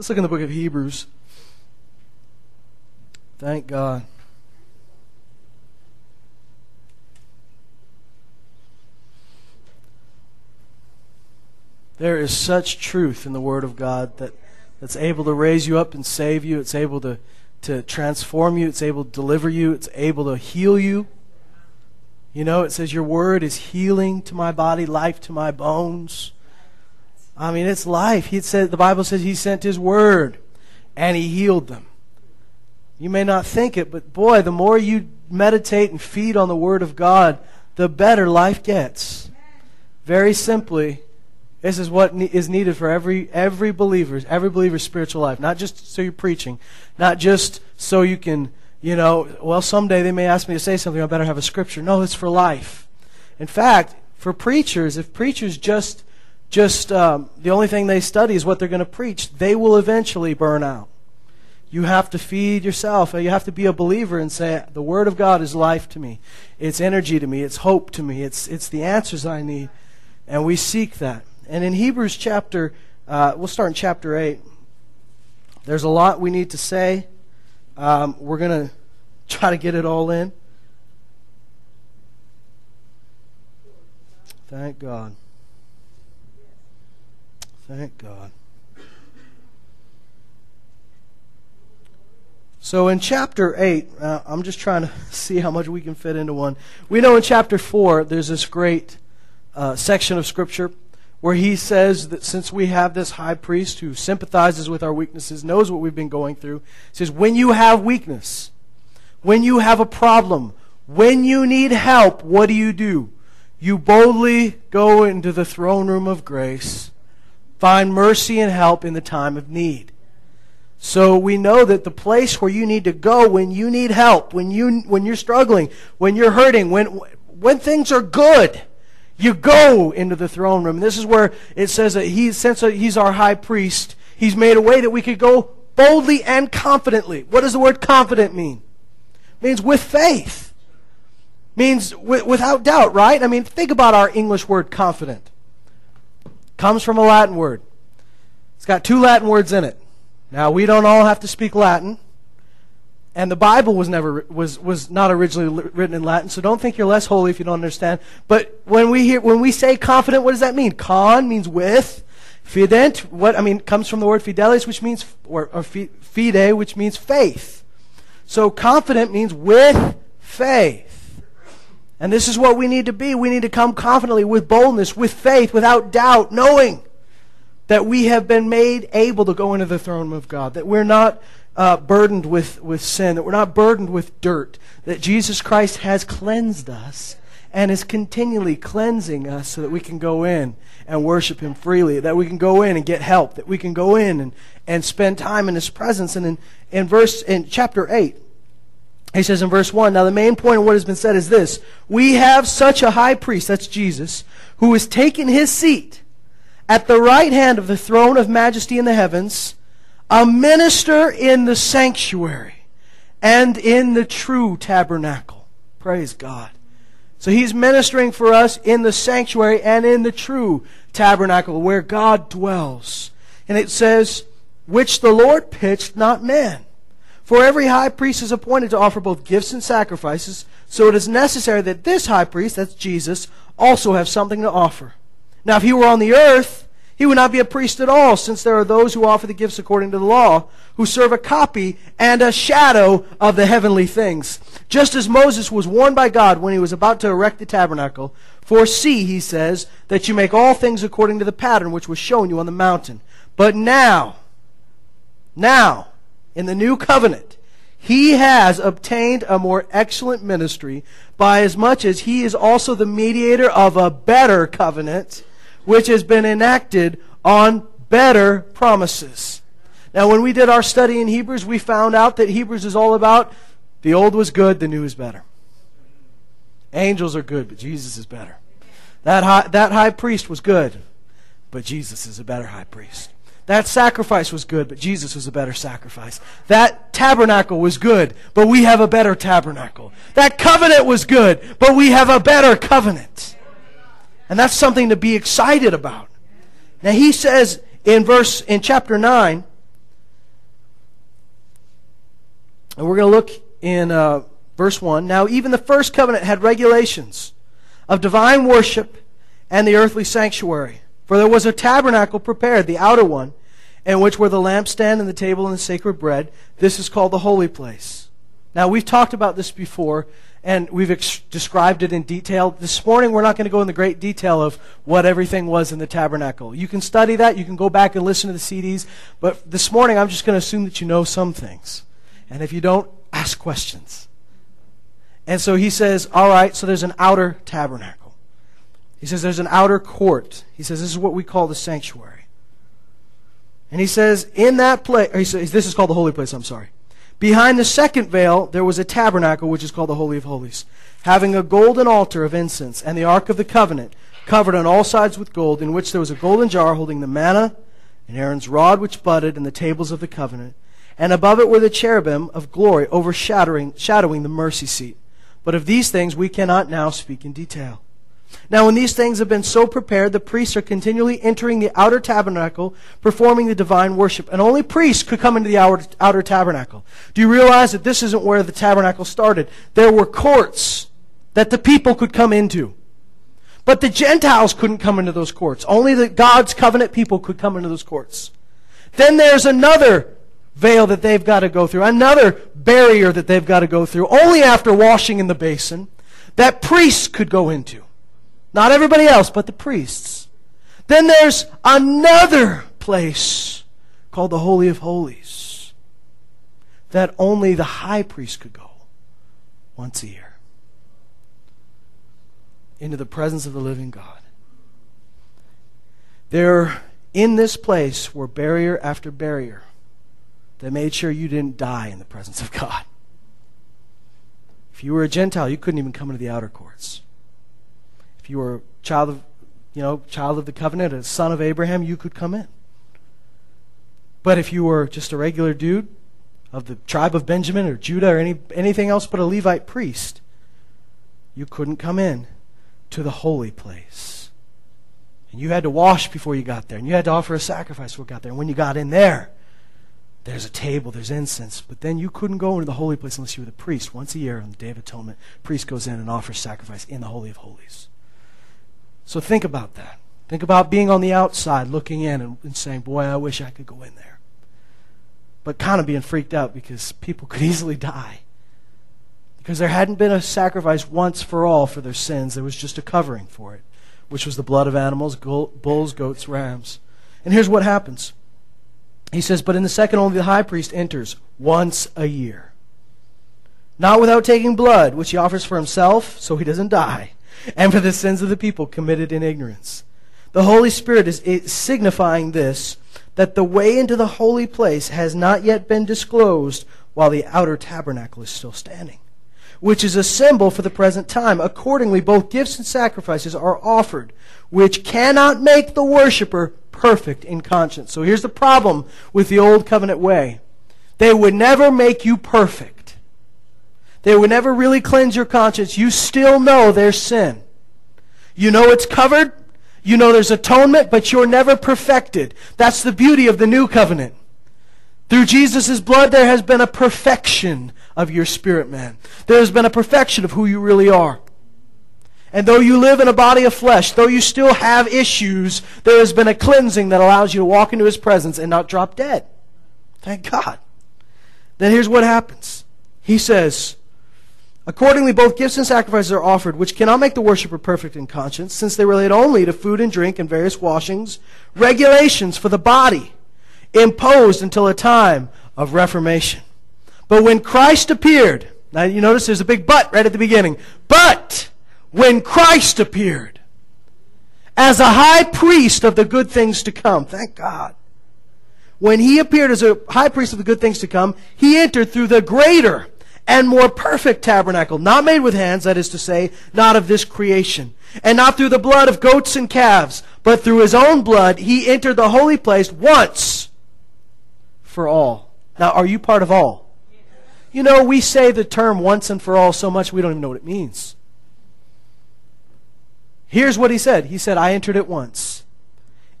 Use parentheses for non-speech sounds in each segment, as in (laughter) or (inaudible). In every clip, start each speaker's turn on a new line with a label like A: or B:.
A: Let's look in the book of Hebrews. Thank God. There is such truth in the Word of God that, that's able to raise you up and save you. It's able to, to transform you. It's able to deliver you. It's able to heal you. You know, it says, Your Word is healing to my body, life to my bones. I mean, it's life. He said, the Bible says He sent His Word and He healed them. You may not think it, but boy, the more you meditate and feed on the Word of God, the better life gets. Very simply, this is what is needed for every every believer, every believer's spiritual life. Not just so you're preaching, not just so you can, you know, well, someday they may ask me to say something, I better have a scripture. No, it's for life. In fact, for preachers, if preachers just just um, the only thing they study is what they're going to preach, they will eventually burn out. You have to feed yourself. You have to be a believer and say, the Word of God is life to me. It's energy to me. It's hope to me. It's, it's the answers I need. And we seek that. And in Hebrews chapter, uh, we'll start in chapter 8. There's a lot we need to say. Um, we're going (laughs) to try to get it all in. Thank God. Thank God. So in chapter 8, uh, I'm just trying to (laughs) see how much we can fit into one. We know in chapter 4, there's this great uh, section of Scripture where he says that since we have this high priest who sympathizes with our weaknesses, knows what we've been going through, says, when you have weakness, when you have a problem, when you need help, what do you do? You boldly go into the throne room of grace, find mercy and help in the time of need. So we know that the place where you need to go when you need help, when you when you're struggling, when you're hurting, when when things are good, you go into the throne room. This is where it says that he, since he's our high priest, he's made a way that we could go boldly and confidently. What does the word confident mean? It means with faith. It means without doubt, right? I mean, think about our English word confident. Comes from a Latin word. It's got two Latin words in it. Now, we don't all have to speak Latin and the Bible was never was was not originally written in Latin, so don't think you're less holy if you don't understand. But when we hear when we say confident, what does that mean? Con means with. Fident, what I mean, comes from the word fidelis, which means or, or fide, which means faith. So confident means with faith. And this is what we need to be. We need to come confidently with boldness, with faith, without doubt, knowing that we have been made able to go into the throne of God, that we're not uh, burdened with, with sin, that we're not burdened with dirt, that Jesus Christ has cleansed us and is continually cleansing us so that we can go in and worship Him freely, that we can go in and get help, that we can go in and, and spend time in His presence. And in, in verse in chapter 8, he says in verse 1, now the main point of what has been said is this We have such a high priest, that's Jesus, who has taken his seat at the right hand of the throne of majesty in the heavens a minister in the sanctuary and in the true tabernacle. Praise God. So he's ministering for us in the sanctuary and in the true tabernacle where God dwells. And it says, which the Lord pitched, not man. For every high priest is appointed to offer both gifts and sacrifices, so it is necessary that this high priest, that's Jesus, also have something to offer. Now, if he were on the earth, he would not be a priest at all, since there are those who offer the gifts according to the law, who serve a copy and a shadow of the heavenly things. Just as Moses was warned by God when he was about to erect the tabernacle, For see, he says, that you make all things according to the pattern which was shown you on the mountain. But now, now, in the new covenant, he has obtained a more excellent ministry by as much as he is also the mediator of a better covenant which has been enacted on better promises. Now, when we did our study in Hebrews, we found out that Hebrews is all about the old was good, the new is better. Angels are good, but Jesus is better. That high, that high priest was good, but Jesus is a better high priest. That sacrifice was good, but Jesus was a better sacrifice. That tabernacle was good, but we have a better tabernacle. That covenant was good, but we have a better covenant. And that's something to be excited about. Now he says in verse in chapter 9, And we're going to look in uh, verse 1. Now, even the first covenant had regulations of divine worship and the earthly sanctuary. For there was a tabernacle prepared, the outer one, in which were the lampstand and the table and the sacred bread. This is called the holy place. Now, we've talked about this before, and we've ex- described it in detail. This morning, we're not going to go into great detail of what everything was in the tabernacle. You can study that, you can go back and listen to the CDs, but this morning, I'm just going to assume that you know some things. And if you don't, ask questions. And so he says, all right, so there's an outer tabernacle. He says there's an outer court. He says this is what we call the sanctuary. And he says, in that place, he says, this is called the holy place, I'm sorry. Behind the second veil, there was a tabernacle, which is called the Holy of Holies, having a golden altar of incense, and the Ark of the Covenant, covered on all sides with gold, in which there was a golden jar holding the manna, and Aaron's rod which budded, and the tables of the covenant. And above it were the cherubim of glory, overshadowing shadowing the mercy seat. But of these things we cannot now speak in detail. Now, when these things have been so prepared, the priests are continually entering the outer tabernacle, performing the divine worship. And only priests could come into the outer, outer tabernacle. Do you realize that this isn't where the tabernacle started? There were courts that the people could come into. But the Gentiles couldn't come into those courts. Only the God's covenant people could come into those courts. Then there's another veil that they've got to go through, another barrier that they've got to go through, only after washing in the basin, that priests could go into. Not everybody else, but the priests. Then there's another place called the Holy of Holies that only the high priest could go once a year into the presence of the living God. There, in this place, were barrier after barrier that made sure you didn't die in the presence of God. If you were a Gentile, you couldn't even come into the outer courts you were a child of, you know, child of the covenant, a son of Abraham, you could come in. But if you were just a regular dude of the tribe of Benjamin or Judah or any, anything else but a Levite priest, you couldn't come in to the holy place. And you had to wash before you got there, and you had to offer a sacrifice before you got there. And when you got in there, there's a table, there's incense, but then you couldn't go into the holy place unless you were the priest. Once a year on the Day of Atonement, priest goes in and offers sacrifice in the Holy of Holies. So think about that. Think about being on the outside looking in and, and saying, Boy, I wish I could go in there. But kind of being freaked out because people (laughs) could easily die. Because there hadn't been a sacrifice once for all for their sins, there was just a covering for it, which was the blood of animals, bulls, goats, rams. And here's what happens. He says, But in the second, only the high priest enters once a year. Not without taking blood, which he offers for himself, so he doesn't die and for the sins of the people committed in ignorance. The Holy Spirit is signifying this that the way into the holy place has not yet been disclosed while the outer tabernacle is still standing, which is a symbol for the present time. Accordingly, both gifts and sacrifices are offered, which cannot make the worshiper perfect in conscience. So here's the problem with the old covenant way they would never make you perfect. They would never really cleanse your conscience. You still know there's sin. You know it's covered. You know there's atonement, but you're never perfected. That's the beauty of the new covenant. Through Jesus' blood, there has been a perfection of your spirit man. There has been a perfection of who you really are. And though you live in a body of flesh, though you still have issues, there has been a cleansing that allows you to walk into his presence and not drop dead. Thank God. Then here's what happens. He says, Accordingly, both gifts and sacrifices are offered, which cannot make the worshiper perfect in conscience, since they relate only to food and drink and various washings, regulations for the body, imposed until a time of reformation. But when Christ appeared, now you notice there's a big but right at the beginning. But when Christ appeared as a high priest of the good things to come, thank God. When he appeared as a high priest of the good things to come, he entered through the greater and more perfect tabernacle, not made with hands, that is to say, not of this creation, and not through the blood of goats and calves, but through his own blood, he entered the holy place once for all. Now, are you part of all? You know, we say the term once and for all so much we don't even know what it means. Here's what he said He said, I entered it once,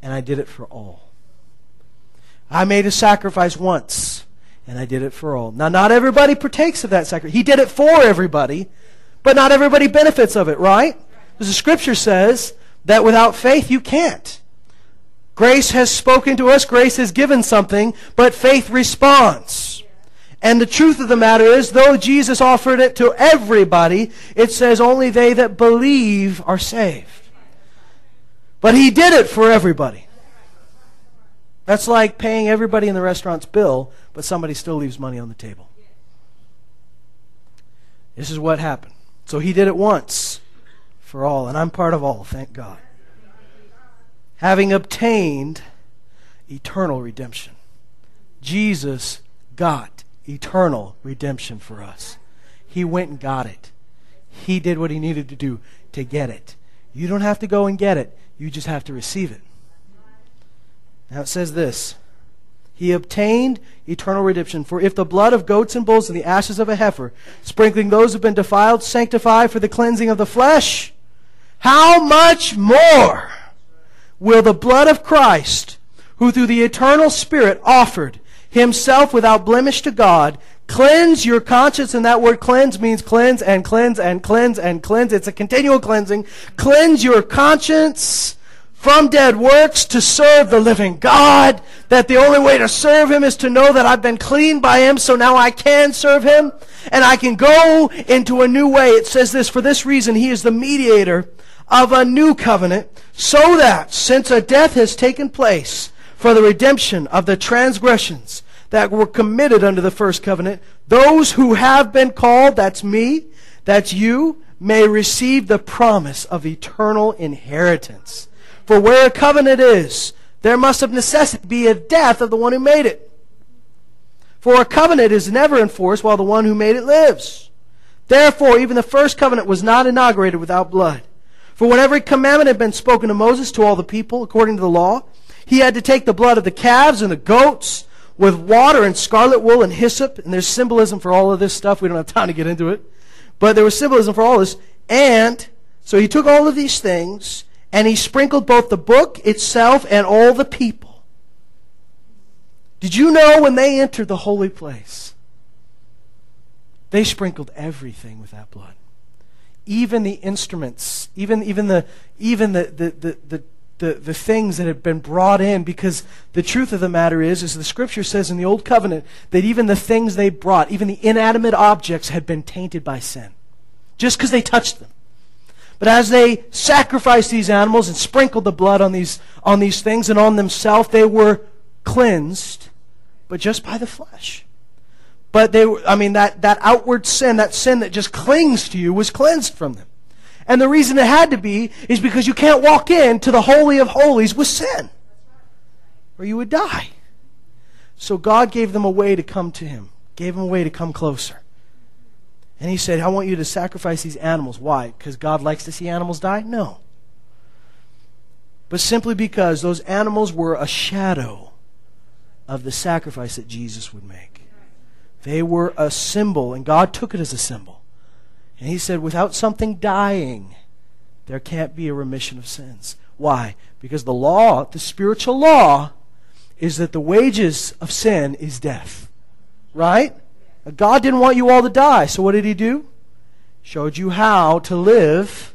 A: and I did it for all. I made a sacrifice once and I did it for all. Now, not everybody partakes of that sacrifice. He did it for everybody, but not everybody benefits of it, right? Because the scripture says that without faith you can't. Grace has spoken to us, grace has given something, but faith responds. And the truth of the matter is, though Jesus offered it to everybody, it says only they that believe are saved. But he did it for everybody. That's like paying everybody in the restaurant's bill, but somebody still leaves money on the table. This is what happened. So he did it once for all, and I'm part of all, thank God. Having obtained eternal redemption. Jesus got eternal redemption for us. He went and got it. He did what he needed to do to get it. You don't have to go and get it, you just have to receive it. Now it says this He obtained eternal redemption. For if the blood of goats and bulls and the ashes of a heifer, sprinkling those who have been defiled, sanctify for the cleansing of the flesh, how much more will the blood of Christ, who through the eternal Spirit offered himself without blemish to God, cleanse your conscience? And that word cleanse means cleanse and cleanse and cleanse and cleanse. It's a continual cleansing. Cleanse your conscience from dead works to serve the living God, that the only way to serve Him is to know that I've been cleaned by Him, so now I can serve Him, and I can go into a new way. It says this, for this reason, He is the mediator of a new covenant, so that, since a death has taken place for the redemption of the transgressions that were committed under the first covenant, those who have been called, that's me, that's you, may receive the promise of eternal inheritance. For where a covenant is, there must of necessity be a death of the one who made it. For a covenant is never enforced while the one who made it lives. Therefore, even the first covenant was not inaugurated without blood. For when every commandment had been spoken to Moses to all the people according to the law, he had to take the blood of the calves and the goats with water and scarlet wool and hyssop. And there's symbolism for all of this stuff. We don't have time to get into it. But there was symbolism for all this. And so he took all of these things and he sprinkled both the book itself and all the people. Did you know when they entered the holy place, they sprinkled everything with that blood? Even the instruments, even, even, the, even the, the, the, the the, the things that had been brought in because the truth of the matter is is the scripture says in the old covenant that even the things they brought even the inanimate objects had been tainted by sin just because they touched them but as they sacrificed these animals and sprinkled the blood on these, on these things and on themselves, they were cleansed, but just by the flesh. But they were, I mean, that, that outward sin, that sin that just clings to you, was cleansed from them. And the reason it had to be is because you can't walk into the Holy of Holies with sin, or you would die. So God gave them a way to come to Him, gave them a way to come closer. And he said, I want you to sacrifice these animals. Why? Because God likes to see animals die? No. But simply because those animals were a shadow of the sacrifice that Jesus would make. They were a symbol, and God took it as a symbol. And he said, without something dying, there can't be a remission of sins. Why? Because the law, the spiritual law, is that the wages of sin is death. Right? God didn't want you all to die, so what did He do? Showed you how to live.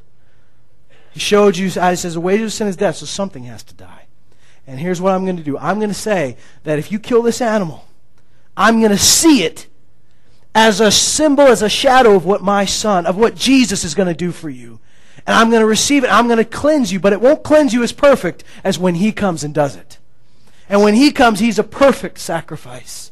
A: He showed you, as he says, the wages of sin is death, so something has to die. And here's what I'm going to do I'm going to say that if you kill this animal, I'm going to see it as a symbol, as a shadow of what my son, of what Jesus is going to do for you. And I'm going to receive it. I'm going to cleanse you, but it won't cleanse you as perfect as when He comes and does it. And when He comes, He's a perfect sacrifice.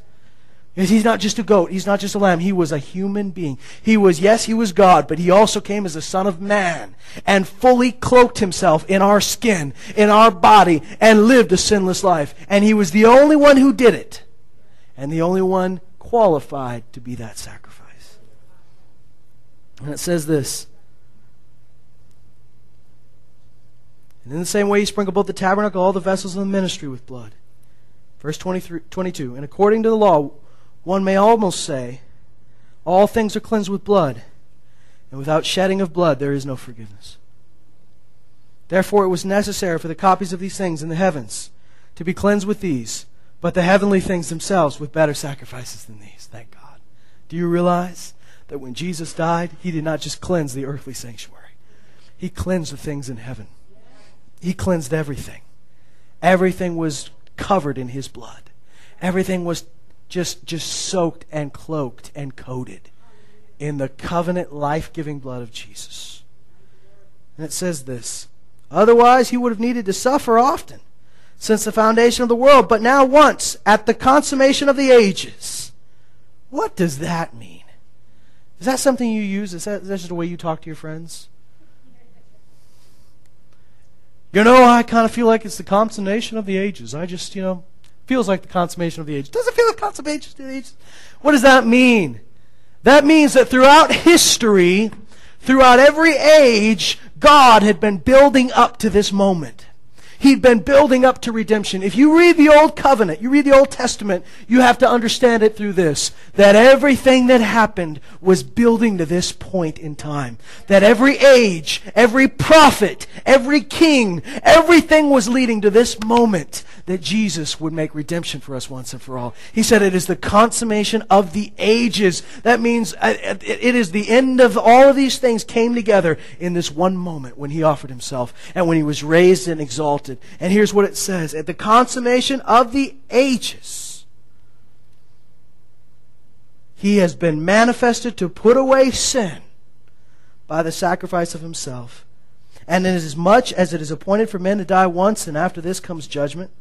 A: He's not just a goat, he's not just a lamb, he was a human being. He was, yes, he was God, but he also came as the Son of Man and fully cloaked himself in our skin, in our body, and lived a sinless life. And he was the only one who did it, and the only one qualified to be that sacrifice. And it says this. And in the same way, he sprinkled both the tabernacle, all the vessels of the ministry with blood. Verse 23, 22. And according to the law, one may almost say, all things are cleansed with blood, and without shedding of blood there is no forgiveness. Therefore it was necessary for the copies of these things in the heavens to be cleansed with these, but the heavenly things themselves with better sacrifices than these. Thank God. Do you realize that when Jesus died, he did not just cleanse the earthly sanctuary, he cleansed the things in heaven. He cleansed everything. Everything was covered in his blood. Everything was just just soaked and cloaked and coated in the covenant life-giving blood of Jesus. And it says this, otherwise he would have needed to suffer often since the foundation of the world, but now once at the consummation of the ages. What does that mean? Is that something you use? Is that, is that just the way you talk to your friends? You know, I kind of feel like it's the consummation of the ages. I just, you know, feels like the consummation of the age. Does it feel like consummation of the age? What does that mean? That means that throughout history, throughout every age, God had been building up to this moment. He'd been building up to redemption. If you read the Old Covenant, you read the Old Testament, you have to understand it through this. That everything that happened was building to this point in time. That every age, every prophet, every king, everything was leading to this moment that Jesus would make redemption for us once and for all. He said it is the consummation of the ages. That means uh, it is the end of all of these things came together in this one moment when he offered himself and when he was raised and exalted. And here's what it says. At the consummation of the ages, he has been manifested to put away sin by the sacrifice of himself. And inasmuch as it is appointed for men to die once, and after this comes judgment,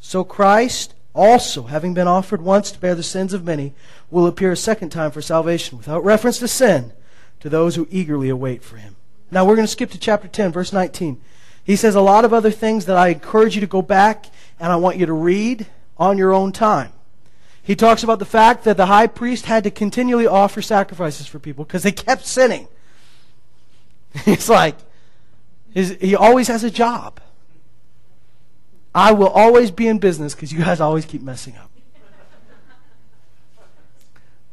A: so Christ also, having been offered once to bear the sins of many, will appear a second time for salvation, without reference to sin, to those who eagerly await for him. Now we're going to skip to chapter 10, verse 19. He says a lot of other things that I encourage you to go back and I want you to read on your own time. He talks about the fact that the high priest had to continually offer sacrifices for people because they kept sinning. (laughs) It's like, he always has a job. I will always be in business because you guys always keep messing up.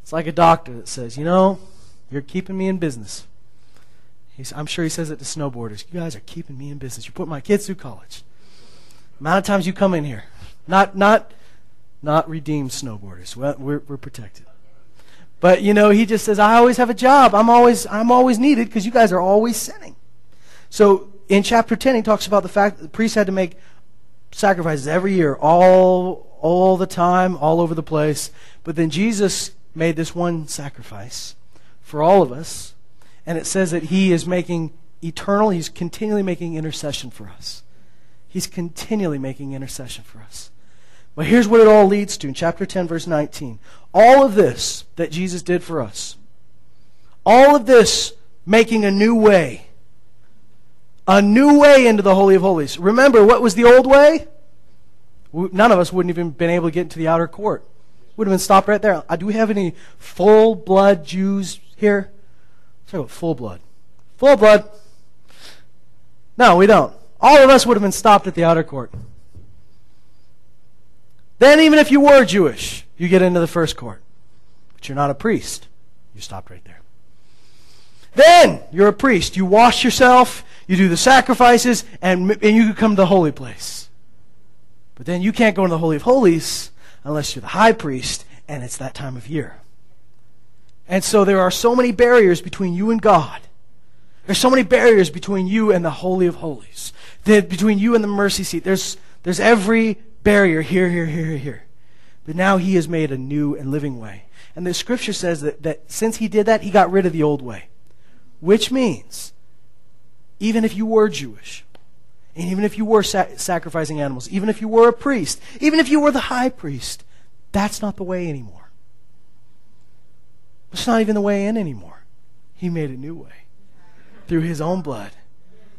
A: It's like a doctor that says, you know, you're keeping me in business. He's, I'm sure he says it to snowboarders. You guys are keeping me in business. You put my kids through college. The amount of times you come in here, not not not redeemed snowboarders. Well, we're we're protected. But you know, he just says, I always have a job. I'm always I'm always needed because you guys are always sinning. So in chapter ten, he talks about the fact that the priests had to make sacrifices every year, all all the time, all over the place. But then Jesus made this one sacrifice for all of us, and it says that he is making eternal, he's continually making intercession for us. He's continually making intercession for us. But here's what it all leads to in chapter 10, verse 19. All of this that Jesus did for us, all of this making a new way a new way into the Holy of Holies. Remember, what was the old way? None of us wouldn't even been able to get into the outer court. Would have been stopped right there. Uh, do we have any full blood Jews here? Let's talk about full blood. Full blood. No, we don't. All of us would have been stopped at the outer court. Then, even if you were Jewish, you get into the first court. But you're not a priest. You're stopped right there. Then, you're a priest. You wash yourself, you do the sacrifices, and, and you can come to the holy place. But then you can't go into the Holy of Holies unless you're the high priest, and it's that time of year. And so there are so many barriers between you and God. There's so many barriers between you and the Holy of Holies. Between you and the mercy seat. There's, there's every barrier here, here, here, here. But now he has made a new and living way. And the scripture says that, that since he did that, he got rid of the old way. Which means even if you were Jewish, and even if you were sa- sacrificing animals, even if you were a priest, even if you were the high priest, that's not the way anymore. It's not even the way in anymore. He made a new way through his own blood,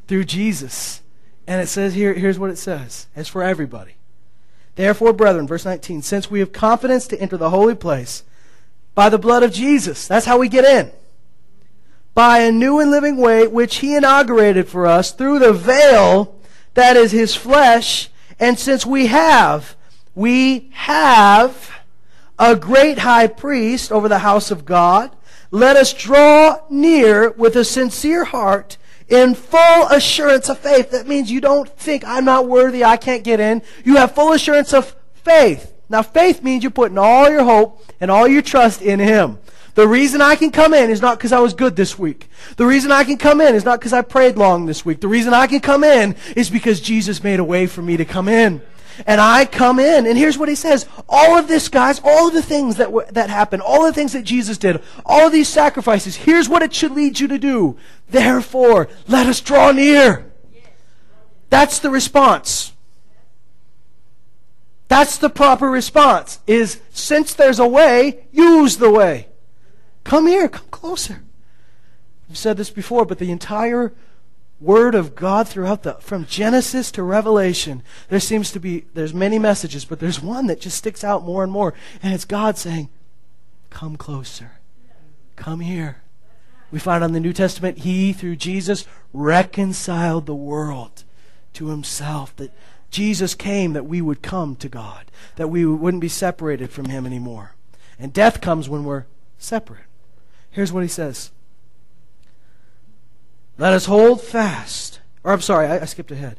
A: through Jesus. And it says here, here's what it says. It's for everybody. Therefore, brethren, verse 19, since we have confidence to enter the holy place by the blood of Jesus, that's how we get in by a new and living way which he inaugurated for us through the veil that is his flesh. And since we have, we have a great high priest over the house of God, let us draw near with a sincere heart in full assurance of faith. That means you don't think, I'm not worthy, I can't get in. You have full assurance of faith. Now, faith means you're putting all your hope and all your trust in Him. The reason I can come in is not because I was good this week. The reason I can come in is not because I prayed long this week. The reason I can come in is because Jesus made a way for me to come in. And I come in, and here's what he says. All of this, guys, all of the things that, w- that happened, all the things that Jesus did, all of these sacrifices, here's what it should lead you to do. Therefore, let us draw near. That's the response. That's the proper response is since there's a way, use the way. Come here, come closer. I've said this before, but the entire word of God throughout the from Genesis to Revelation, there seems to be there's many messages, but there's one that just sticks out more and more, and it's God saying, "Come closer. Come here." We find on the New Testament, He through Jesus reconciled the world to Himself. That Jesus came that we would come to God, that we wouldn't be separated from Him anymore. And death comes when we're separate. Here's what He says. Let us hold fast. Or I'm sorry, I, I skipped ahead.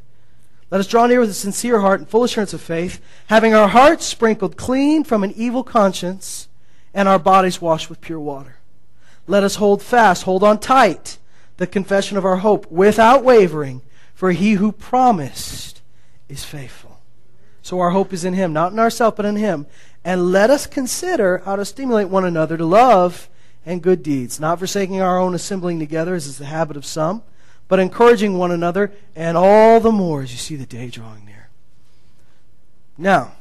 A: Let us draw near with a sincere heart and full assurance of faith, having our hearts sprinkled clean from an evil conscience and our bodies washed with pure water. Let us hold fast, hold on tight, the confession of our hope without wavering, for he who promised is faithful. So our hope is in him, not in ourselves, but in him. And let us consider how to stimulate one another to love and good deeds, not forsaking our own assembling together, as is the habit of some, but encouraging one another, and all the more as you see the day drawing near. Now,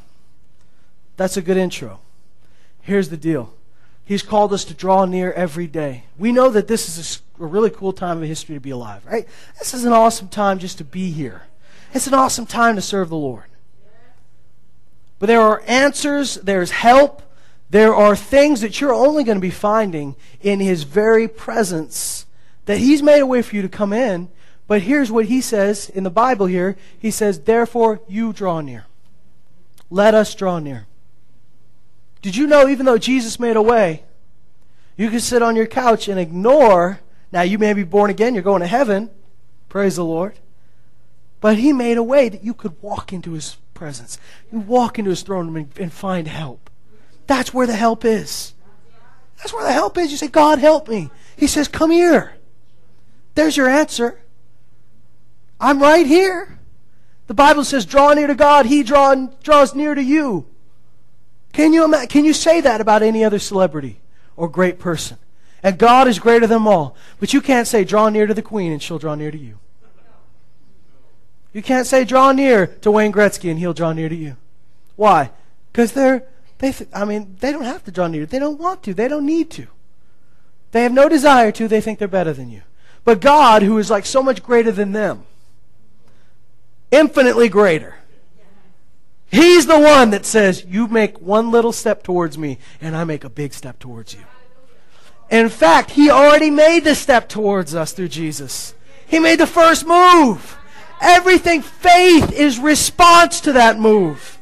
A: that's a good intro. Here's the deal. He's called us to draw near every day. We know that this is a, really cool time of history to be alive, right? This is an awesome time just to be here. It's an awesome time to serve the Lord. But there are answers, there's help, there are things that you're only going to be finding in His very presence that He's made a way for you to come in. But here's what He says in the Bible here He says, Therefore, you draw near. Let us draw near. Did you know, even though Jesus made a way, you can sit on your couch and ignore. Now, you may be born again, you're going to heaven. Praise the Lord. But He made a way that you could walk into His presence. You walk into His throne room and, and find help. That's where the help is. That's where the help is. You say, God, help me. He says, Come here. There's your answer. I'm right here. The Bible says, Draw near to God, He draw, draws near to you. Can you, can you say that about any other celebrity or great person? And God is greater than all. But you can't say, Draw near to the Queen, and she'll draw near to you. You can't say, Draw near to Wayne Gretzky, and he'll draw near to you. Why? Because they're they th- I mean, they don't have to draw near. They don't want to. They don't need to. They have no desire to. They think they're better than you. But God, who is like so much greater than them, infinitely greater, He's the one that says, You make one little step towards me, and I make a big step towards you. In fact, He already made the step towards us through Jesus. He made the first move. Everything, faith is response to that move.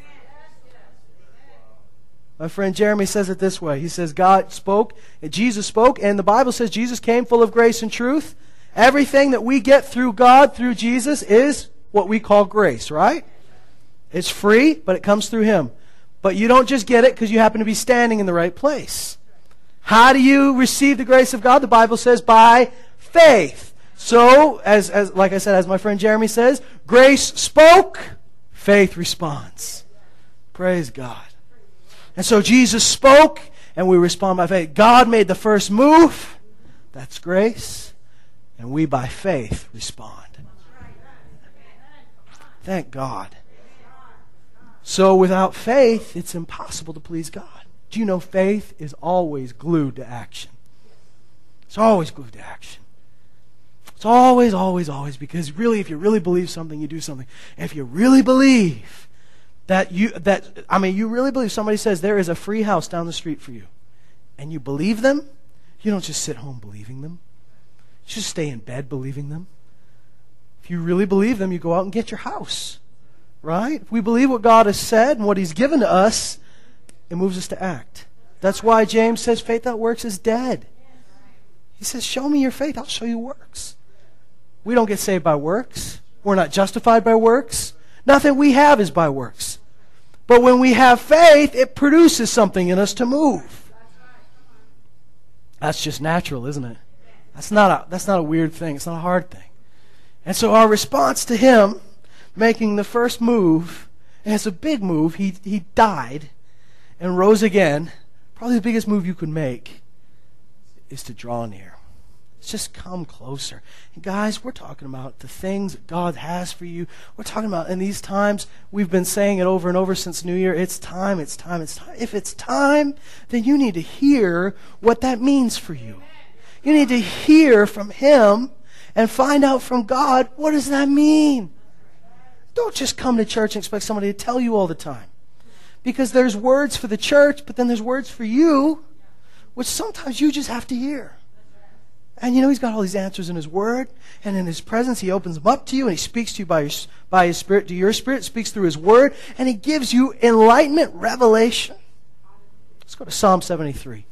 A: My friend Jeremy says it this way. He says, God spoke, Jesus spoke, and the Bible says Jesus came full of grace and truth. Everything that we get through God, through Jesus, is what we call grace, right? It's free, but it comes through Him. But you don't just get it because you happen to be standing in the right place. How do you receive the grace of God? The Bible says by faith. So, as, as like I said, as my friend Jeremy says, grace spoke, faith responds. Praise God. And so Jesus spoke, and we respond by faith. God made the first move. That's grace. And we, by faith, respond. Thank God. So, without faith, it's impossible to please God. Do you know faith is always glued to action? It's always glued to action. It's always, always, always, because really, if you really believe something, you do something. And if you really believe, that you that I mean you really believe somebody says there is a free house down the street for you and you believe them, you don't just sit home believing them. You just stay in bed believing them. If you really believe them, you go out and get your house. Right? We believe what God has said and what He's given to us, it moves us to act. That's why James says faith that works is dead. He says, Show me your faith, I'll show you works. We don't get saved by works. We're not justified by works. Nothing we have is by works. But when we have faith, it produces something in us to move. That's just natural, isn't it? That's not a, that's not a weird thing. It's not a hard thing. And so our response to him making the first move, and it's a big move, he, he died and rose again. Probably the biggest move you could make is to draw near. Just come closer. And guys, we're talking about the things that God has for you. We're talking about in these times, we've been saying it over and over since New Year. It's time, it's time, it's time. If it's time, then you need to hear what that means for you. You need to hear from Him and find out from God what does that mean? Don't just come to church and expect somebody to tell you all the time. Because there's words for the church, but then there's words for you, which sometimes you just have to hear. And you know, He's got all these answers in His Word, and in His presence, He opens them up to you, and He speaks to you by, his, by His Spirit, to your Spirit, speaks through His Word, and He gives you enlightenment, revelation. Let's go to Psalm 73.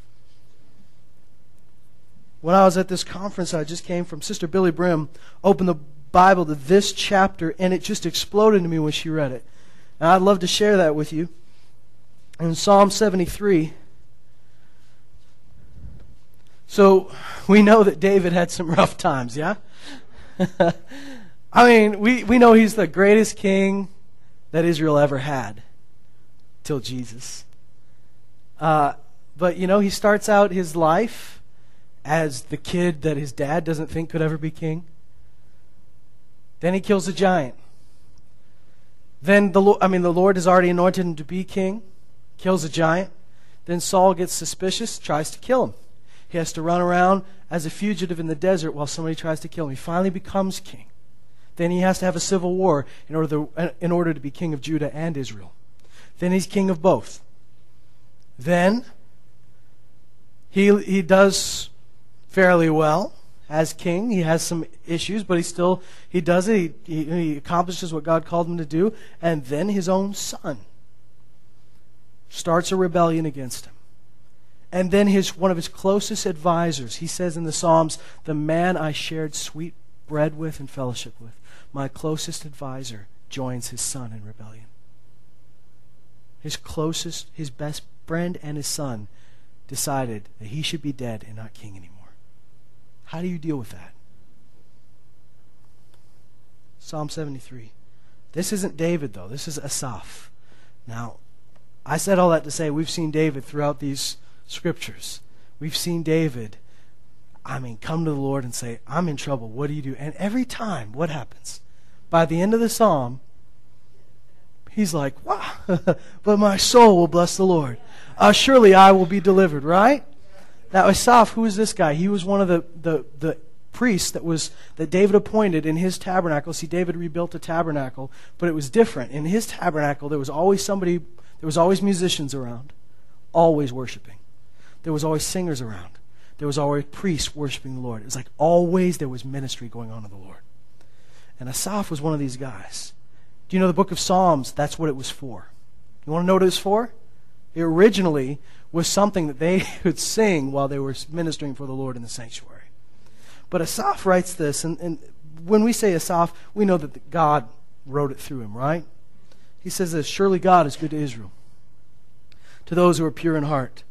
A: When I was at this conference I just came from, Sister Billye Brim opened the Bible to this chapter, and it just exploded to me when she read it. And I'd love to share that with you. In Psalm 73, so we know that David had some rough times, yeah? (laughs) I mean, we, we know he's the greatest king that Israel ever had till Jesus. Uh, but, you know, he starts out his life as the kid that his dad doesn't think could ever be king. Then he kills a giant. Then the I mean the Lord has already anointed him to be king, kills a giant. Then Saul gets suspicious, tries to kill him. He has to run around as a fugitive in the desert while somebody tries to kill him. He finally becomes king. Then he has to have a civil war in order, to, uh, in order to be king of Judah and Israel. Then he's king of both. Then he, he does fairly well as king. He has some issues, but he still he does it. He, he, he accomplishes what God called him to do, and then his own son starts a rebellion against him. And then his one of his closest advisors, he says in the Psalms, the man I shared sweet bread with and fellowship with, my closest advisor joins his son in rebellion. His closest, his best friend and his son decided that he should be dead and not king anymore. How do you deal with that? Psalm 73. This isn't David, though. This is Asaph. Now, I said all that to say we've seen David throughout these scriptures. We've seen David, I mean, come to the Lord and say, I'm in trouble. What do you do? And every time, what happens? By the end of the psalm, he's like, wow, (laughs) but my soul will bless the Lord. Uh, surely I will be delivered, right? Now, Asaph, who is this guy? He was one of the, the, the priests that was that David appointed in his tabernacle. See, David rebuilt a tabernacle, but it was different. In his tabernacle, there was always somebody, there was always musicians around, always worshiping. There was always singers around. There was always priests worshiping the Lord. It was like always there was ministry going on to the Lord. And Asaph was one of these guys. Do you know the book of Psalms? That's what it was for. You want to know what it was for? It originally was something that they (laughs) could sing while they were ministering for the Lord in the sanctuary. But Asaph writes this, and, and when we say Asaph, we know that God wrote it through him, right? He says this Surely God is good to Israel, to those who are pure in heart.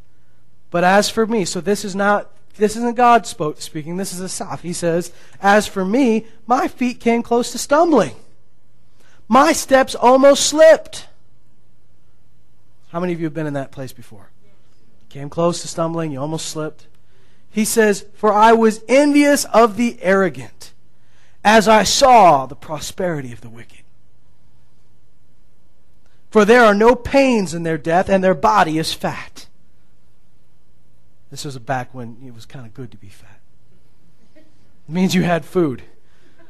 A: But as for me, so this is not this isn't God spoke, speaking, this is Asaph. He says, As for me, my feet came close to stumbling. My steps almost slipped. How many of you have been in that place before? Came close to stumbling, you almost slipped. He says, For I was envious of the arrogant as I saw the prosperity of the wicked. For there are no pains in their death, and their body is fat. This was back when it was kind of good to be fat. It means you had food.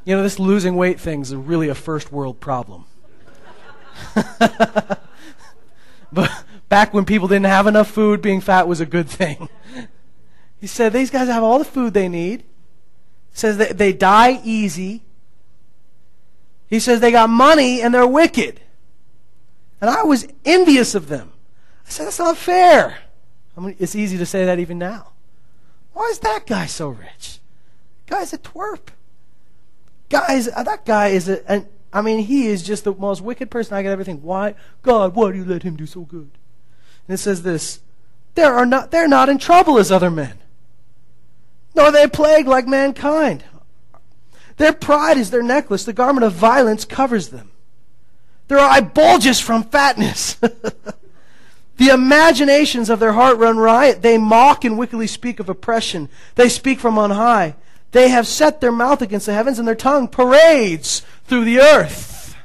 A: You know, this losing weight thing is really a first world problem. (laughs) but back when people didn't have enough food, being fat was a good thing. He said these guys have all the food they need. He says that they die easy. He says they got money and they're wicked. And I was envious of them. I said, that's not fair. I mean, it's easy to say that even now. Why is that guy so rich? Guy's a twerp. Guys, uh, that guy is a, an I mean, he is just the most wicked person I could ever think. Why, God, why do you let him do so good? And it says this there are not, they're not in trouble as other men, nor they plagued like mankind. Their pride is their necklace, the garment of violence covers them. Their eye bulges from fatness. (laughs) The imaginations of their heart run riot. They mock and wickedly speak of oppression. They speak from on high. They have set their mouth against the heavens, and their tongue parades through the earth.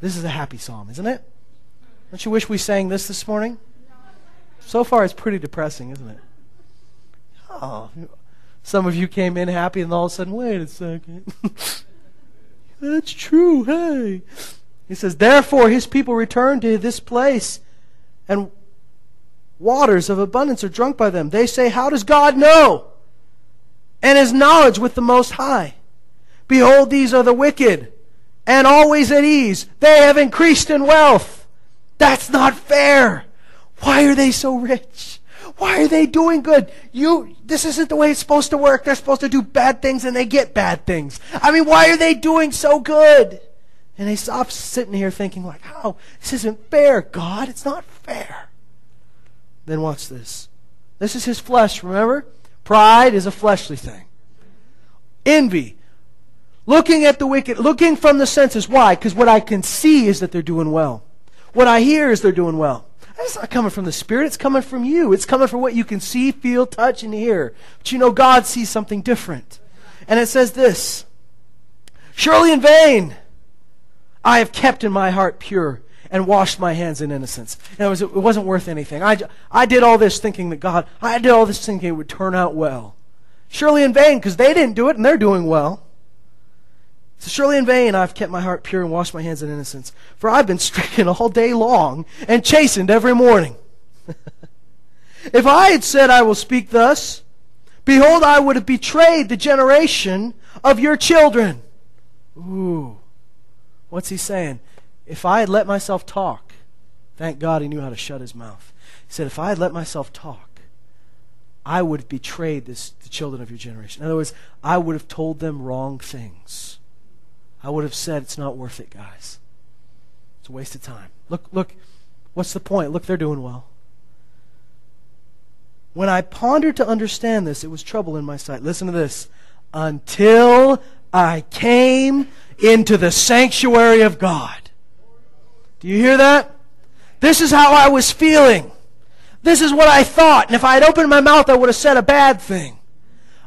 A: This is a happy psalm, isn't it? Don't you wish we sang this this morning? So far, it's pretty depressing, isn't it? Oh, some of you came in happy, and all of a sudden, wait a second. (laughs) That's true. Hey. He says, Therefore his people return to this place, and waters of abundance are drunk by them. They say, How does God know? And his knowledge with the Most High. Behold, these are the wicked, and always at ease. They have increased in wealth. That's not fair. Why are they so rich? Why are they doing good? You, this isn't the way it's supposed to work. They're supposed to do bad things and they get bad things. I mean, why are they doing so good? And they stop sitting here thinking, like, oh, this isn't fair, God. It's not fair. Then watch this. This is his flesh, remember? Pride is a fleshly thing. Envy. Looking at the wicked, looking from the senses. Why? Because what I can see is that they're doing well. What I hear is they're doing well. It's not coming from the Spirit, it's coming from you. It's coming from what you can see, feel, touch, and hear. But you know, God sees something different. And it says this Surely in vain I have kept in my heart pure and washed my hands in innocence. And it, was, it wasn't worth anything. I, I did all this thinking that God, I did all this thinking it would turn out well. Surely in vain, because they didn't do it and they're doing well. So surely in vain I've kept my heart pure and washed my hands in innocence. For I've been stricken all day long and chastened every morning. (laughs) if I had said I will speak thus, behold, I would have betrayed the generation of your children. Ooh. What's he saying? If I had let myself talk, thank God he knew how to shut his mouth. He said, if I had let myself talk, I would have betrayed this, the children of your generation. In other words, I would have told them wrong things. I would have said, it's not worth it, guys. It's a waste of time. Look, look, what's the point? Look, they're doing well. When I pondered to understand this, it was trouble in my sight. Listen to this. Until I came into the sanctuary of God. Do you hear that? This is how I was feeling. This is what I thought. And if I had opened my mouth, I would have said a bad thing.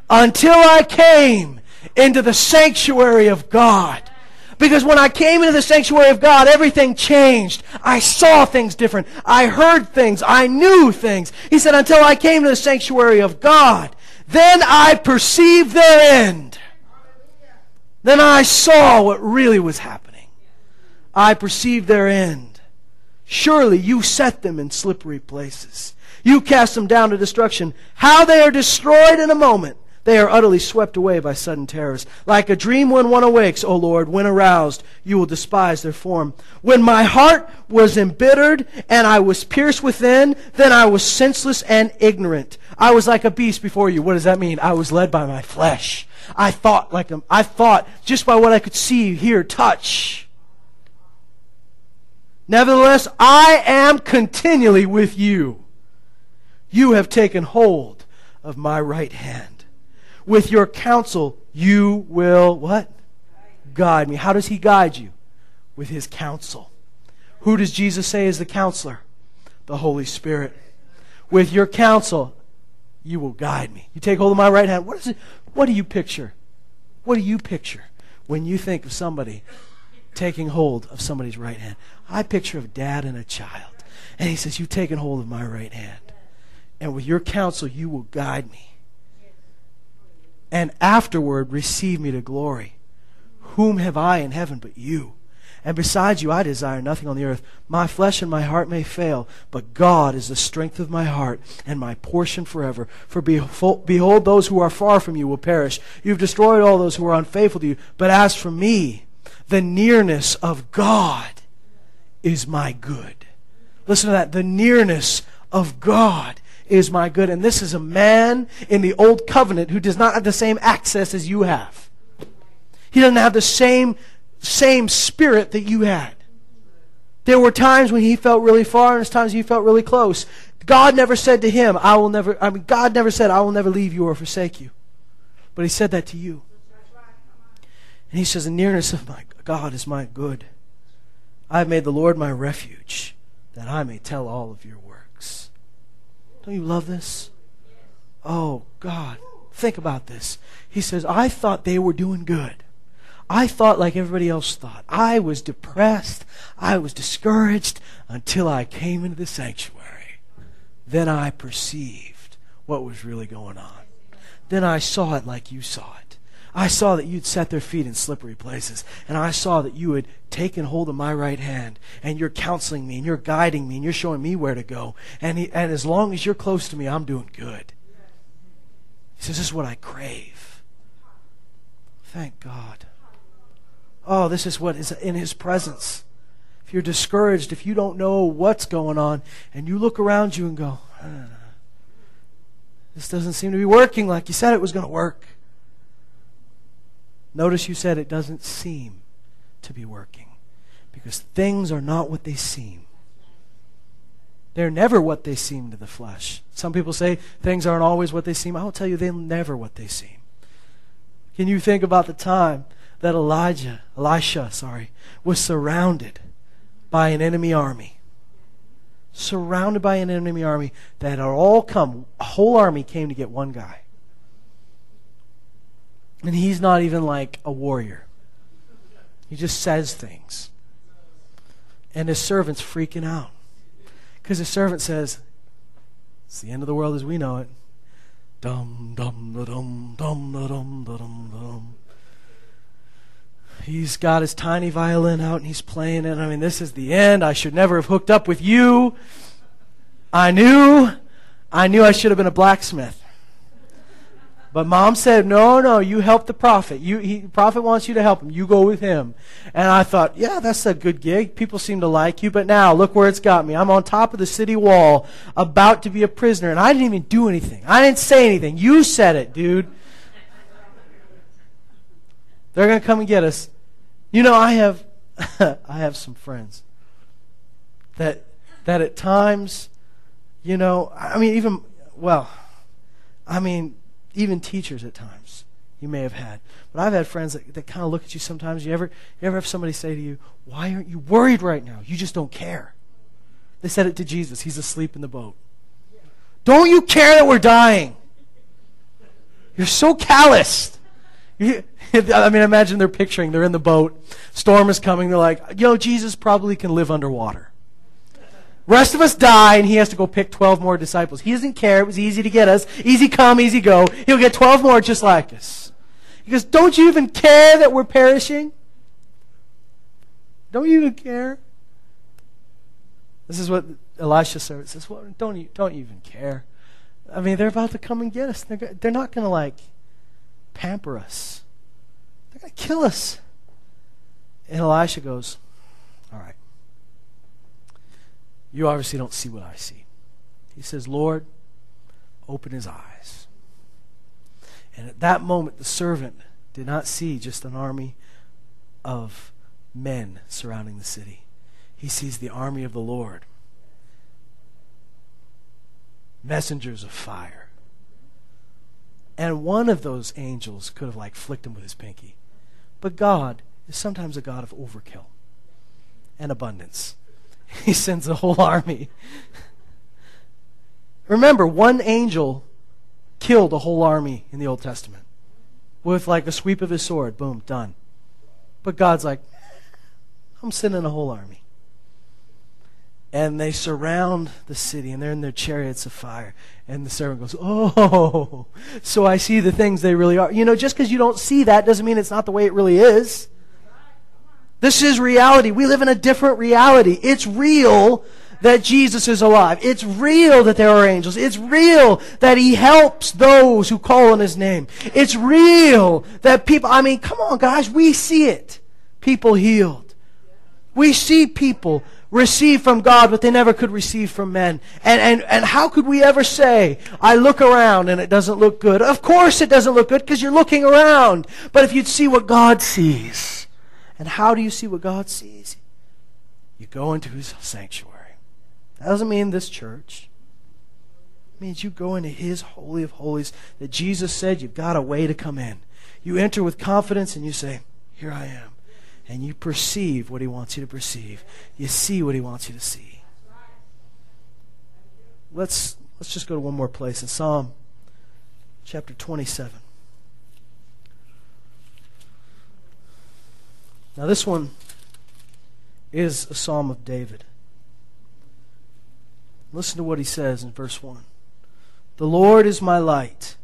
A: Until I came into the sanctuary of God. Because when I came into the sanctuary of God, everything changed. I saw things different. I heard things. I knew things. He said, until I came to the sanctuary of God, then I perceived their end. Then I saw what really was happening. I perceived their end. Surely you set them in slippery places. You cast them down to destruction. How they are destroyed in a moment. They are utterly swept away by sudden terrors. Like a dream when one awakes, O Lord, when aroused, you will despise their form. When my heart was embittered and I was pierced within, then I was senseless and ignorant. I was like a beast before you. What does that mean? I was led by my flesh. I thought like. I thought just by what I could see, hear, touch. Nevertheless, I am continually with you. You have taken hold of my right hand. With your counsel, you will what? Guide me. How does he guide you? With his counsel. Who does Jesus say is the counselor? The Holy Spirit. With your counsel, you will guide me. You take hold of my right hand. What is it? What do you picture? What do you picture when you think of somebody taking hold of somebody's right hand? I picture a dad and a child. And he says, You've taken hold of my right hand. And with your counsel, you will guide me. And afterward, receive me to glory. Whom have I in heaven but you? And besides you, I desire nothing on the earth. My flesh and my heart may fail, but God is the strength of my heart and my portion forever. For behold, those who are far from you will perish. You've destroyed all those who are unfaithful to you. But as for me, the nearness of God is my good. Listen to that. The nearness of God is my good. And this is a man in the old covenant who does not have the same access as you have. He doesn't have the same, same spirit that you had. There were times when he felt really far, and times he felt really close. God never said to him, I will never, I mean, God never said, I will never leave you or forsake you. But he said that to you. And he says, The nearness of my God is my good. I have made the Lord my refuge, that I may tell all of your works. Don't you love this? Oh, God. Think about this. He says, I thought they were doing good. I thought like everybody else thought. I was depressed. I was discouraged until I came into the sanctuary. Then I perceived what was really going on. Then I saw it like you saw it. I saw that you'd set their feet in slippery places. And I saw that you had taken hold of my right hand. And you're counseling me and you're guiding me and you're showing me where to go. And, he, and as long as you're close to me, I'm doing good. He says, This is what I crave. Thank God. Oh, this is what is in His presence. If you're discouraged, if you don't know what's going on, and you look around you and go, this doesn't seem to be working like you said it was going to work. Notice you said it doesn't seem to be working because things are not what they seem. They're never what they seem to the flesh. Some people say things aren't always what they seem. I'll tell you, they're never what they seem. Can you think about the time that Elijah, Elisha, sorry, was surrounded by an enemy army. Surrounded by an enemy army that had all come, a whole army came to get one guy. And he's not even like a warrior. He just says things. And his servant's freaking out. Because his servant says, It's the end of the world as we know it. Dum dum da dum dum da dum da dum dum. He's got his tiny violin out and he's playing it. I mean, this is the end. I should never have hooked up with you. I knew, I knew I should have been a blacksmith. But mom said, no, no, you help the prophet. You, he, the prophet wants you to help him. You go with him. And I thought, yeah, that's a good gig. People seem to like you. But now, look where it's got me. I'm on top of the city wall, about to be a prisoner. And I didn't even do anything. I didn't say anything. You said it, dude. They're going to come and get us. You know, I have (laughs) I have some friends that that at times, you know, I mean even well, I mean even teachers at times you may have had. But I've had friends that, that kind of look at you sometimes. You ever you ever have somebody say to you, "Why aren't you worried right now? You just don't care." They said it to Jesus. He's asleep in the boat. Don't you care that we're dying? You're so calloused. (laughs) I mean, imagine they're picturing they're in the boat, storm is coming. They're like, yo, Jesus probably can live underwater. Rest of us die, and he has to go pick 12 more disciples. He doesn't care. It was easy to get us. Easy come, easy go. He'll get 12 more just like us. He goes, Don't you even care that we're perishing? Don't you even care? This is what Elisha says. well, don't, you, don't you even care? I mean, they're about to come and get us. They're, they're not going to, like, pamper us. They're going to kill us. And Elisha goes, All right. You obviously don't see what I see. He says, Lord, open his eyes. And at that moment, the servant did not see just an army of men surrounding the city. He sees the army of the Lord, messengers of fire and one of those angels could have like flicked him with his pinky. But God is sometimes a God of overkill and abundance. (laughs) He sends a whole army. (laughs) Remember, one angel killed a whole army in the Old Testament with like a sweep of his sword. Boom, done. But God's like, I'm sending a whole army and they surround the city and they're in their chariots of fire. And the servant goes oh so i see the things they really are. You know just because you don't see that doesn't mean it's not the way it really is. This is reality. We live in a different reality. It's real that jesus is alive. It's real that there are angels. It's real that he helps those who call on his name. It's real that people i mean come on guys we see it. People healed. We see people receive from God what they never could receive from men. And, and, and how could we ever say, I look around and it doesn't look good? Of course it doesn't look good because you're looking around. But if you'd see what God sees, and how do you see what God sees? You go into his sanctuary. That doesn't mean this church. It means you go into his holy of holies that Jesus said you've got a way to come in. You enter with confidence and you say, Here I am and you perceive what he wants you to perceive. You see what he wants you to see. Let's let's just go to one more place in Psalm chapter 27. Now this one is a psalm of David. Listen to what he says in verse 1. The Lord is my light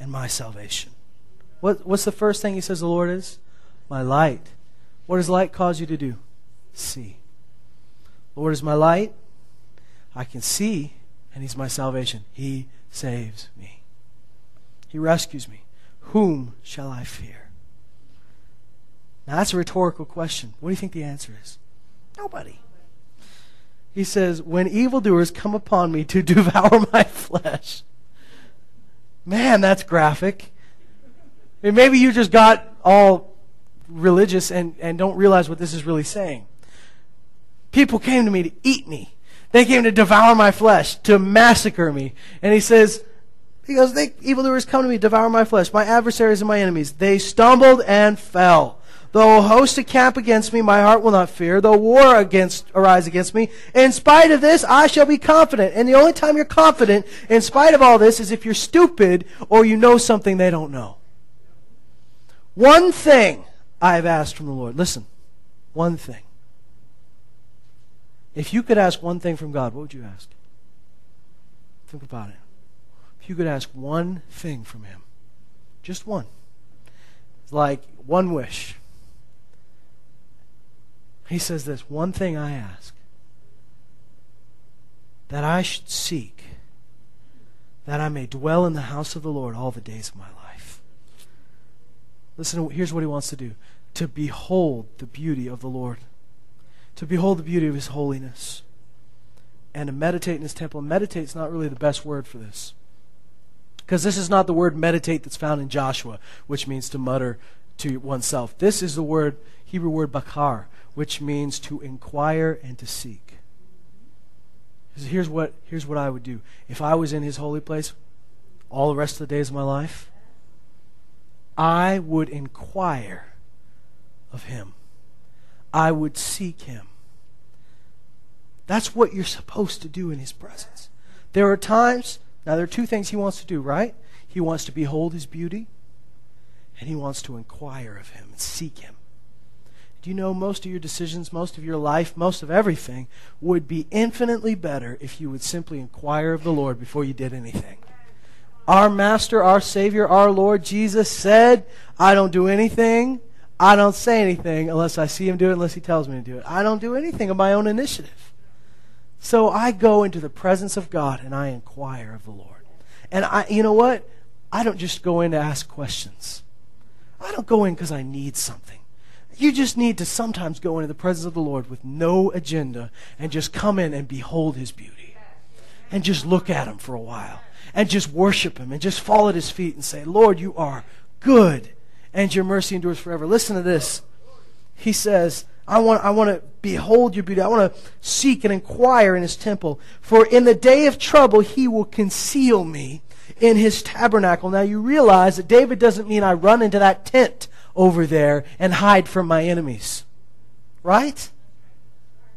A: and my salvation. What, what's the first thing he says the Lord is? My light what does light cause you to do? See. Lord is my light. I can see, and He's my salvation. He saves me. He rescues me. Whom shall I fear? Now, that's a rhetorical question. What do you think the answer is? Nobody. He says, When evildoers come upon me to (laughs) devour my flesh. Man, that's graphic. And maybe you just got all religious and, and don't realize what this is really saying. People came to me to eat me. They came to devour my flesh, to massacre me. And he says, he goes, they, evildoers come to me, devour my flesh, my adversaries and my enemies. They stumbled and fell. Though a host camp against me, my heart will not fear. Though war against arise against me, in spite of this, I shall be confident. And the only time you're confident, in spite of all this, is if you're stupid or you know something they don't know. One thing I have asked from the Lord. Listen, one thing. If you could ask one thing from God, what would you ask? Think about it. If you could ask one thing from Him, just one, like one wish. He says this one thing I ask that I should seek, that I may dwell in the house of the Lord all the days of my life. Listen, here's what He wants to do to behold the beauty of the Lord, to behold the beauty of His holiness, and to meditate in His temple. Meditate is not really the best word for this. Because this is not the word meditate that's found in Joshua, which means to mutter to oneself. This is the word, Hebrew word bakar, which means to inquire and to seek. Here's what, here's what I would do. If I was in his holy place all the rest of the days of my life, I would inquire of Him. I would seek Him. That's what you're supposed to do in His presence. There are times, now there are two things He wants to do, right? He wants to behold His beauty, and He wants to inquire of Him and seek Him. Do you know most of your decisions, most of your life, most of everything would be infinitely better if you would simply inquire of the Lord before you did anything? Our Master, our Savior, our Lord Jesus said, I don't do anything I don't say anything unless I see him do it, unless he tells me to do it. I don't do anything of my own initiative. So I go into the presence of God and I inquire of the Lord. And I, you know what? I don't just go in to ask questions. I don't go in because I need something. You just need to sometimes go into the presence of the Lord with no agenda and just come in and behold his beauty. And just look at him for a while. And just worship him and just fall at his feet and say, Lord, you are good and your mercy endures forever. Listen to this. He says, I want, I want to behold your beauty. I want to seek and inquire in his temple. For in the day of trouble, he will conceal me in his tabernacle. Now you realize that David doesn't mean I run into that tent over there and hide from my enemies. Right?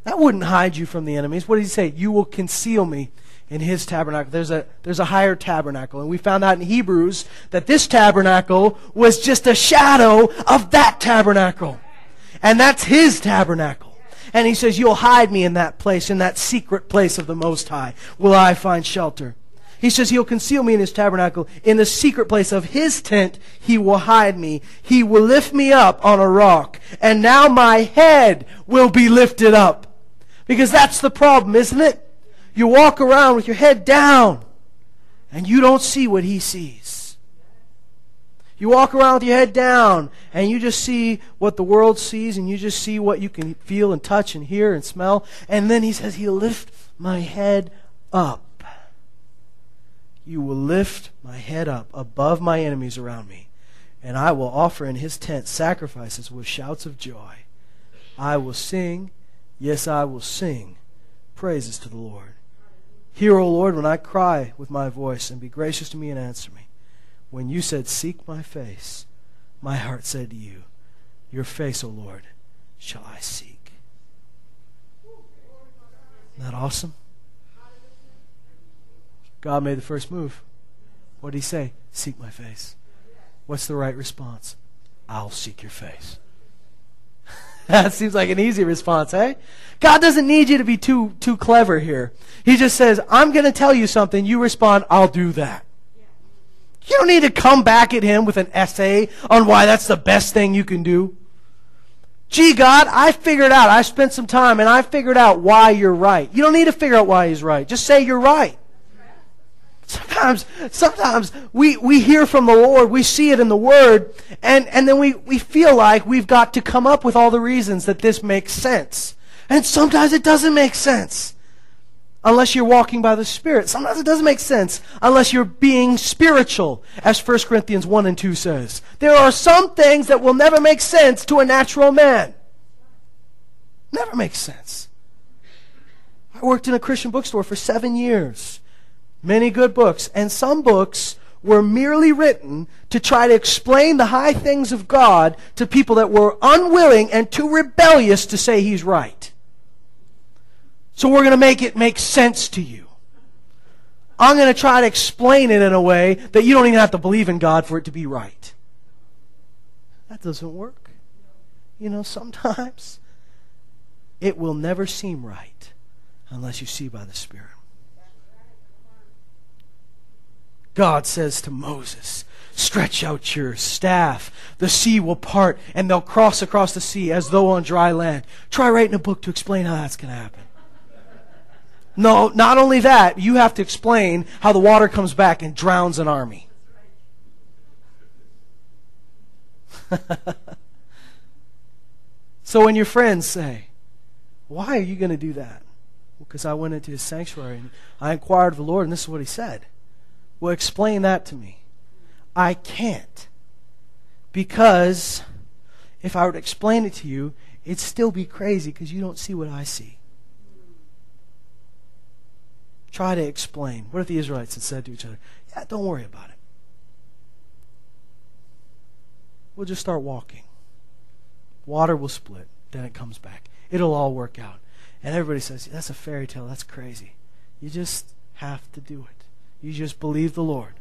A: That wouldn't hide you from the enemies. What did he say? You will conceal me in his tabernacle. There's a, there's a higher tabernacle. And we found out in Hebrews that this tabernacle was just a shadow of that tabernacle. And that's his tabernacle. And he says, You'll hide me in that place, in that secret place of the Most High, will I find shelter. He says he'll conceal me in his tabernacle. In the secret place of his tent, he will hide me. He will lift me up on a rock. And now my head will be lifted up. Because that's the problem, isn't it? You walk around with your head down and you don't see what he sees. You walk around with your head down and you just see what the world sees and you just see what you can feel and touch and hear and smell. And then he says, He'll lift my head up. You will lift my head up above my enemies around me, and I will offer in his tent sacrifices with shouts of joy. I will sing, yes, I will sing praises to the Lord. Hear, O Lord, when I cry with my voice, and be gracious to me and answer me. When you said, Seek my face, my heart said to you, Your face, O Lord, shall I seek. Isn't that awesome? God made the first move. What did he say? Seek my face. What's the right response? I'll seek your face. (laughs) that seems like an easy response, eh? God doesn't need you to be too too clever here. He just says, "I'm going to tell you something." You respond, "I'll do that." You don't need to come back at him with an essay on why that's the best thing you can do. Gee, God, I figured out. I spent some time and I figured out why you're right. You don't need to figure out why he's right. Just say you're right. Sometimes, sometimes we, we hear from the Lord, we see it in the Word, and, and then we, we feel like we've got to come up with all the reasons that this makes sense. And sometimes it doesn't make sense unless you're walking by the Spirit. Sometimes it doesn't make sense unless you're being spiritual, as 1 Corinthians 1 and 2 says. There are some things that will never make sense to a natural man. Never makes sense. I worked in a Christian bookstore for seven years many good books, and some books were merely written to try to explain the high things of God to people that were unwilling and too rebellious to say He's right. So we're going to make it make sense to you. I'm going to try to explain it in a way that you don't even have to believe in God for it to be right. That doesn't work. You know, sometimes it will never seem right unless you see by the Spirit. God says to Moses, Stretch out your staff. The sea will part, and they'll cross across the sea as though on dry land. Try writing a book to explain how that's going to happen. No, not only that, you have to explain how the water comes back and drowns an army. (laughs) so when your friends say, Why are you going to do that? Because well, I went into his sanctuary and I inquired of the Lord, and this is what he said. Well, explain that to me. I can't. Because if I were to explain it to you, it'd still be crazy because you don't see what I see. Try to explain. What if the Israelites had said to each other, Yeah, don't worry about it. We'll just start walking. Water will split, then it comes back. It'll all work out. And everybody says, That's a fairy tale. That's crazy. You just have to do it. You just believe the Lord.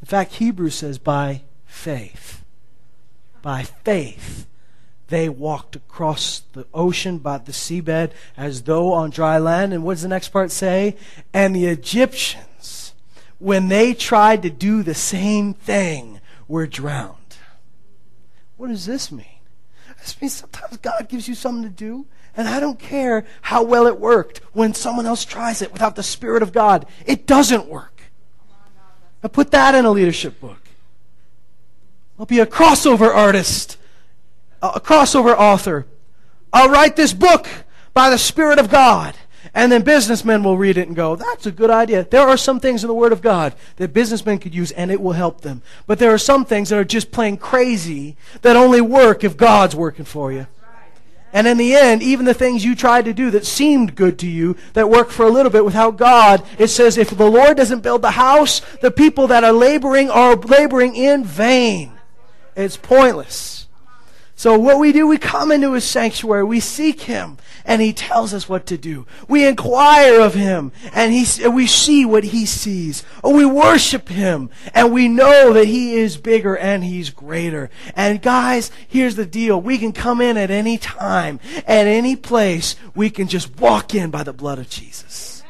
A: In fact, Hebrews says, by faith. By faith. They walked across the ocean, by the seabed, as though on dry land. And what does the next part say? And the Egyptians, when they tried to do the same thing, were drowned. What does this mean? This means sometimes God gives you something to do, and I don't care how well it worked when someone else tries it without the Spirit of God. It doesn't work. Now put that in a leadership book. I'll be a crossover artist, a crossover author. I'll write this book by the Spirit of God. And then businessmen will read it and go, that's a good idea. There are some things in the Word of God that businessmen could use and it will help them. But there are some things that are just plain crazy that only work if God's working for you. And in the end, even the things you tried to do that seemed good to you, that worked for a little bit without God, it says if the Lord doesn't build the house, the people that are laboring are laboring in vain. It's pointless. So what we do, we come into his sanctuary, we seek him, and he tells us what to do. We inquire of him, and he, we see what he sees. Or we worship him, and we know that he is bigger and he's greater. And guys, here's the deal. We can come in at any time, at any place. We can just walk in by the blood of Jesus.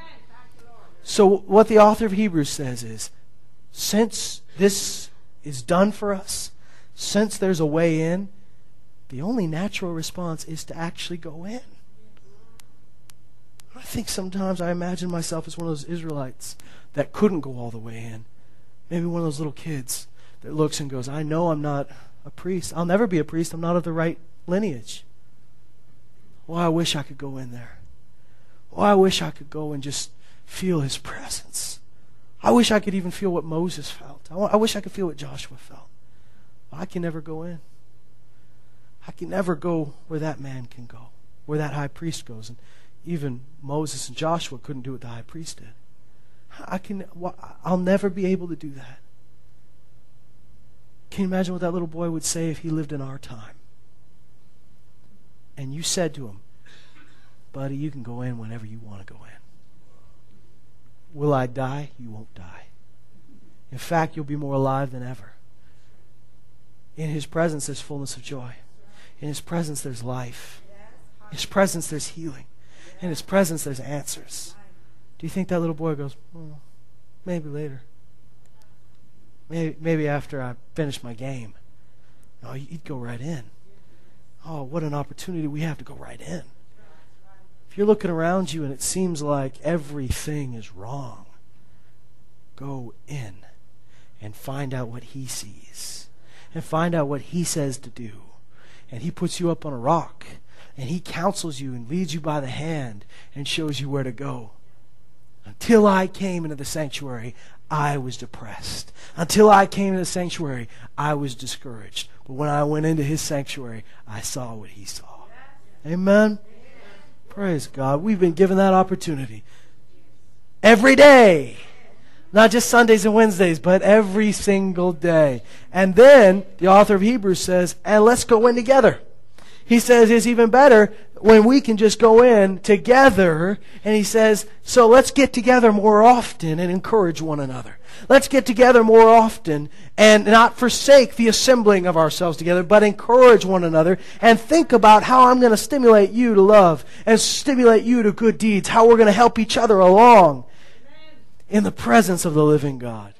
A: So what the author of Hebrews says is, since this is done for us, since there's a way in, the only natural response is to actually go in. I think sometimes I imagine myself as one of those Israelites that couldn't go all the way in. Maybe one of those little kids that looks and goes, I know I'm not a priest. I'll never be a priest. I'm not of the right lineage. Well, I wish I could go in there. Well, I wish I could go and just feel his presence. I wish I could even feel what Moses felt. I wish I could feel what Joshua felt. I can never go in. I can never go where that man can go, where that high priest goes. And even Moses and Joshua couldn't do what the high priest did. I can, I'll never be able to do that. Can you imagine what that little boy would say if he lived in our time? And you said to him, Buddy, you can go in whenever you want to go in. Will I die? You won't die. In fact, you'll be more alive than ever. In His presence, there's fullness of joy. In His presence, there's life. In His presence, there's healing. In His presence, there's answers. Do you think that little boy goes, well, maybe later? Maybe, maybe after I finish my game. Oh, no, he'd go right in. Oh, what an opportunity we have to go right in. If you're looking around you and it seems like everything is wrong, go in and find out what he sees and find out what he says to do. And he puts you up on a rock and he counsels you and leads you by the hand and shows you where to go. Until I came into the sanctuary, I was depressed. Until I came into the sanctuary, I was discouraged. But when I went into his sanctuary, I saw what he saw. Amen. Praise God. We've been given that opportunity every day. Not just Sundays and Wednesdays, but every single day. And then the author of Hebrews says, and let's go in together. He says it's even better when we can just go in together. And he says, so let's get together more often and encourage one another. Let's get together more often and not forsake the assembling of ourselves together, but encourage one another and think about how I'm going to stimulate you to love and stimulate you to good deeds, how we're going to help each other along in the presence of the living God.